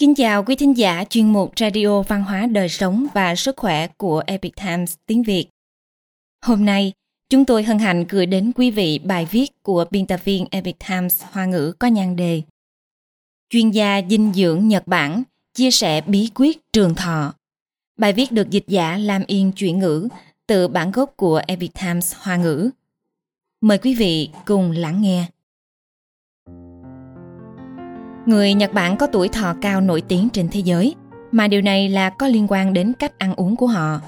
Kính chào quý thính giả chuyên mục Radio Văn hóa Đời Sống và Sức Khỏe của Epic Times tiếng Việt. Hôm nay, chúng tôi hân hạnh gửi đến quý vị bài viết của biên tập viên Epic Times Hoa ngữ có nhan đề Chuyên gia dinh dưỡng Nhật Bản chia sẻ bí quyết trường thọ. Bài viết được dịch giả Lam Yên chuyển ngữ từ bản gốc của Epic Times Hoa ngữ. Mời quý vị cùng lắng nghe. Người Nhật Bản có tuổi thọ cao nổi tiếng trên thế giới, mà điều này là có liên quan đến cách ăn uống của họ.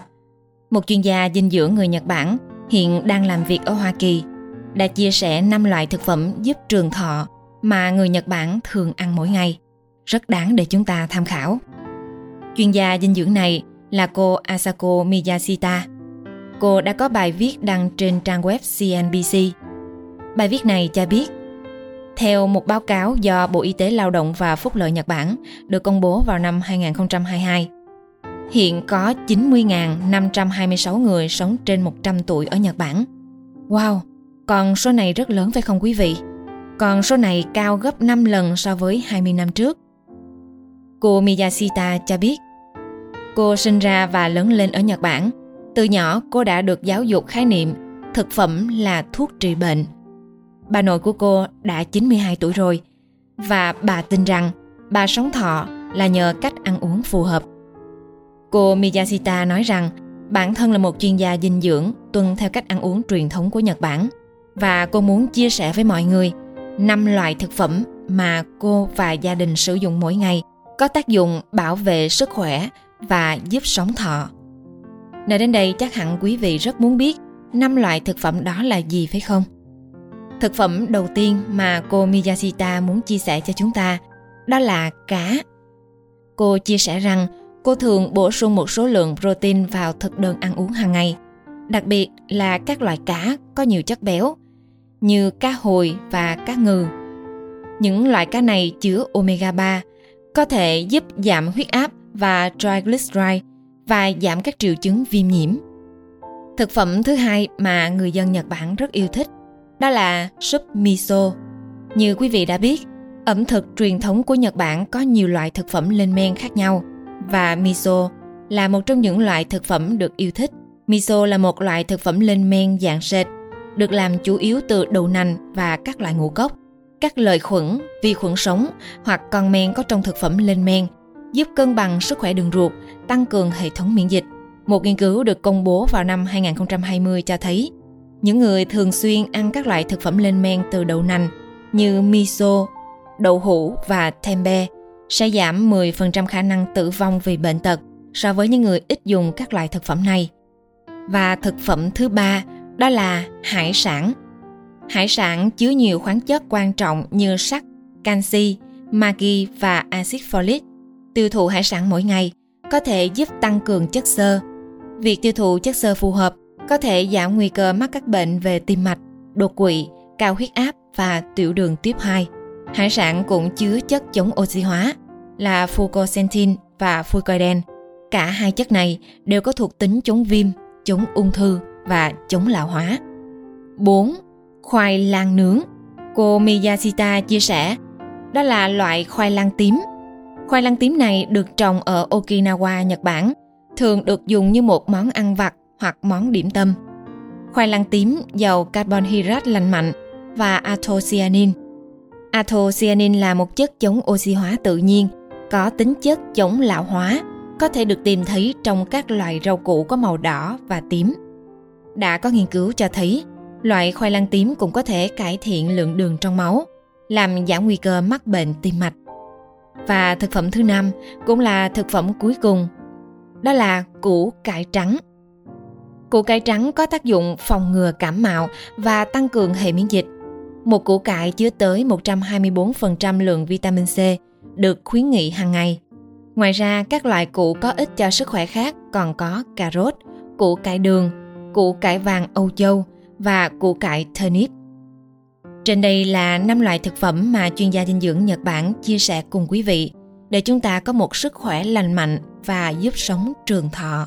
Một chuyên gia dinh dưỡng người Nhật Bản hiện đang làm việc ở Hoa Kỳ đã chia sẻ 5 loại thực phẩm giúp trường thọ mà người Nhật Bản thường ăn mỗi ngày. Rất đáng để chúng ta tham khảo. Chuyên gia dinh dưỡng này là cô Asako Miyashita. Cô đã có bài viết đăng trên trang web CNBC. Bài viết này cho biết theo một báo cáo do Bộ Y tế Lao động và Phúc lợi Nhật Bản được công bố vào năm 2022, hiện có 90.526 người sống trên 100 tuổi ở Nhật Bản. Wow, còn số này rất lớn phải không quý vị? Còn số này cao gấp 5 lần so với 20 năm trước. Cô Miyashita cho biết, cô sinh ra và lớn lên ở Nhật Bản. Từ nhỏ cô đã được giáo dục khái niệm thực phẩm là thuốc trị bệnh bà nội của cô đã 92 tuổi rồi và bà tin rằng bà sống thọ là nhờ cách ăn uống phù hợp. Cô Miyashita nói rằng bản thân là một chuyên gia dinh dưỡng tuân theo cách ăn uống truyền thống của Nhật Bản và cô muốn chia sẻ với mọi người năm loại thực phẩm mà cô và gia đình sử dụng mỗi ngày có tác dụng bảo vệ sức khỏe và giúp sống thọ. Nói đến đây chắc hẳn quý vị rất muốn biết năm loại thực phẩm đó là gì phải không? Thực phẩm đầu tiên mà cô Miyashita muốn chia sẻ cho chúng ta đó là cá. Cô chia sẻ rằng cô thường bổ sung một số lượng protein vào thực đơn ăn uống hàng ngày, đặc biệt là các loại cá có nhiều chất béo như cá hồi và cá ngừ. Những loại cá này chứa omega 3, có thể giúp giảm huyết áp và triglyceride và giảm các triệu chứng viêm nhiễm. Thực phẩm thứ hai mà người dân Nhật Bản rất yêu thích đó là súp miso. Như quý vị đã biết, ẩm thực truyền thống của Nhật Bản có nhiều loại thực phẩm lên men khác nhau và miso là một trong những loại thực phẩm được yêu thích. Miso là một loại thực phẩm lên men dạng sệt, được làm chủ yếu từ đậu nành và các loại ngũ cốc. Các lợi khuẩn, vi khuẩn sống hoặc con men có trong thực phẩm lên men giúp cân bằng sức khỏe đường ruột, tăng cường hệ thống miễn dịch. Một nghiên cứu được công bố vào năm 2020 cho thấy những người thường xuyên ăn các loại thực phẩm lên men từ đậu nành như miso, đậu hũ và tempeh sẽ giảm 10% khả năng tử vong vì bệnh tật so với những người ít dùng các loại thực phẩm này. Và thực phẩm thứ ba đó là hải sản. Hải sản chứa nhiều khoáng chất quan trọng như sắt, canxi, magie và axit folic. Tiêu thụ hải sản mỗi ngày có thể giúp tăng cường chất xơ. Việc tiêu thụ chất xơ phù hợp có thể giảm nguy cơ mắc các bệnh về tim mạch, đột quỵ, cao huyết áp và tiểu đường tuyếp 2. Hải sản cũng chứa chất chống oxy hóa là fucoxanthin và fucoiden. Cả hai chất này đều có thuộc tính chống viêm, chống ung thư và chống lão hóa. 4. Khoai lang nướng Cô Miyashita chia sẻ, đó là loại khoai lang tím. Khoai lang tím này được trồng ở Okinawa, Nhật Bản, thường được dùng như một món ăn vặt hoặc món điểm tâm. Khoai lang tím giàu carbon hydrate lành mạnh và anthocyanin. Anthocyanin là một chất chống oxy hóa tự nhiên, có tính chất chống lão hóa, có thể được tìm thấy trong các loại rau củ có màu đỏ và tím. Đã có nghiên cứu cho thấy, loại khoai lang tím cũng có thể cải thiện lượng đường trong máu, làm giảm nguy cơ mắc bệnh tim mạch. Và thực phẩm thứ năm cũng là thực phẩm cuối cùng, đó là củ cải trắng – Củ cải trắng có tác dụng phòng ngừa cảm mạo và tăng cường hệ miễn dịch. Một củ cải chứa tới 124% lượng vitamin C được khuyến nghị hàng ngày. Ngoài ra, các loại củ có ích cho sức khỏe khác còn có cà rốt, củ cải đường, củ cải vàng Âu Châu và củ cải turnip. Trên đây là 5 loại thực phẩm mà chuyên gia dinh dưỡng Nhật Bản chia sẻ cùng quý vị để chúng ta có một sức khỏe lành mạnh và giúp sống trường thọ.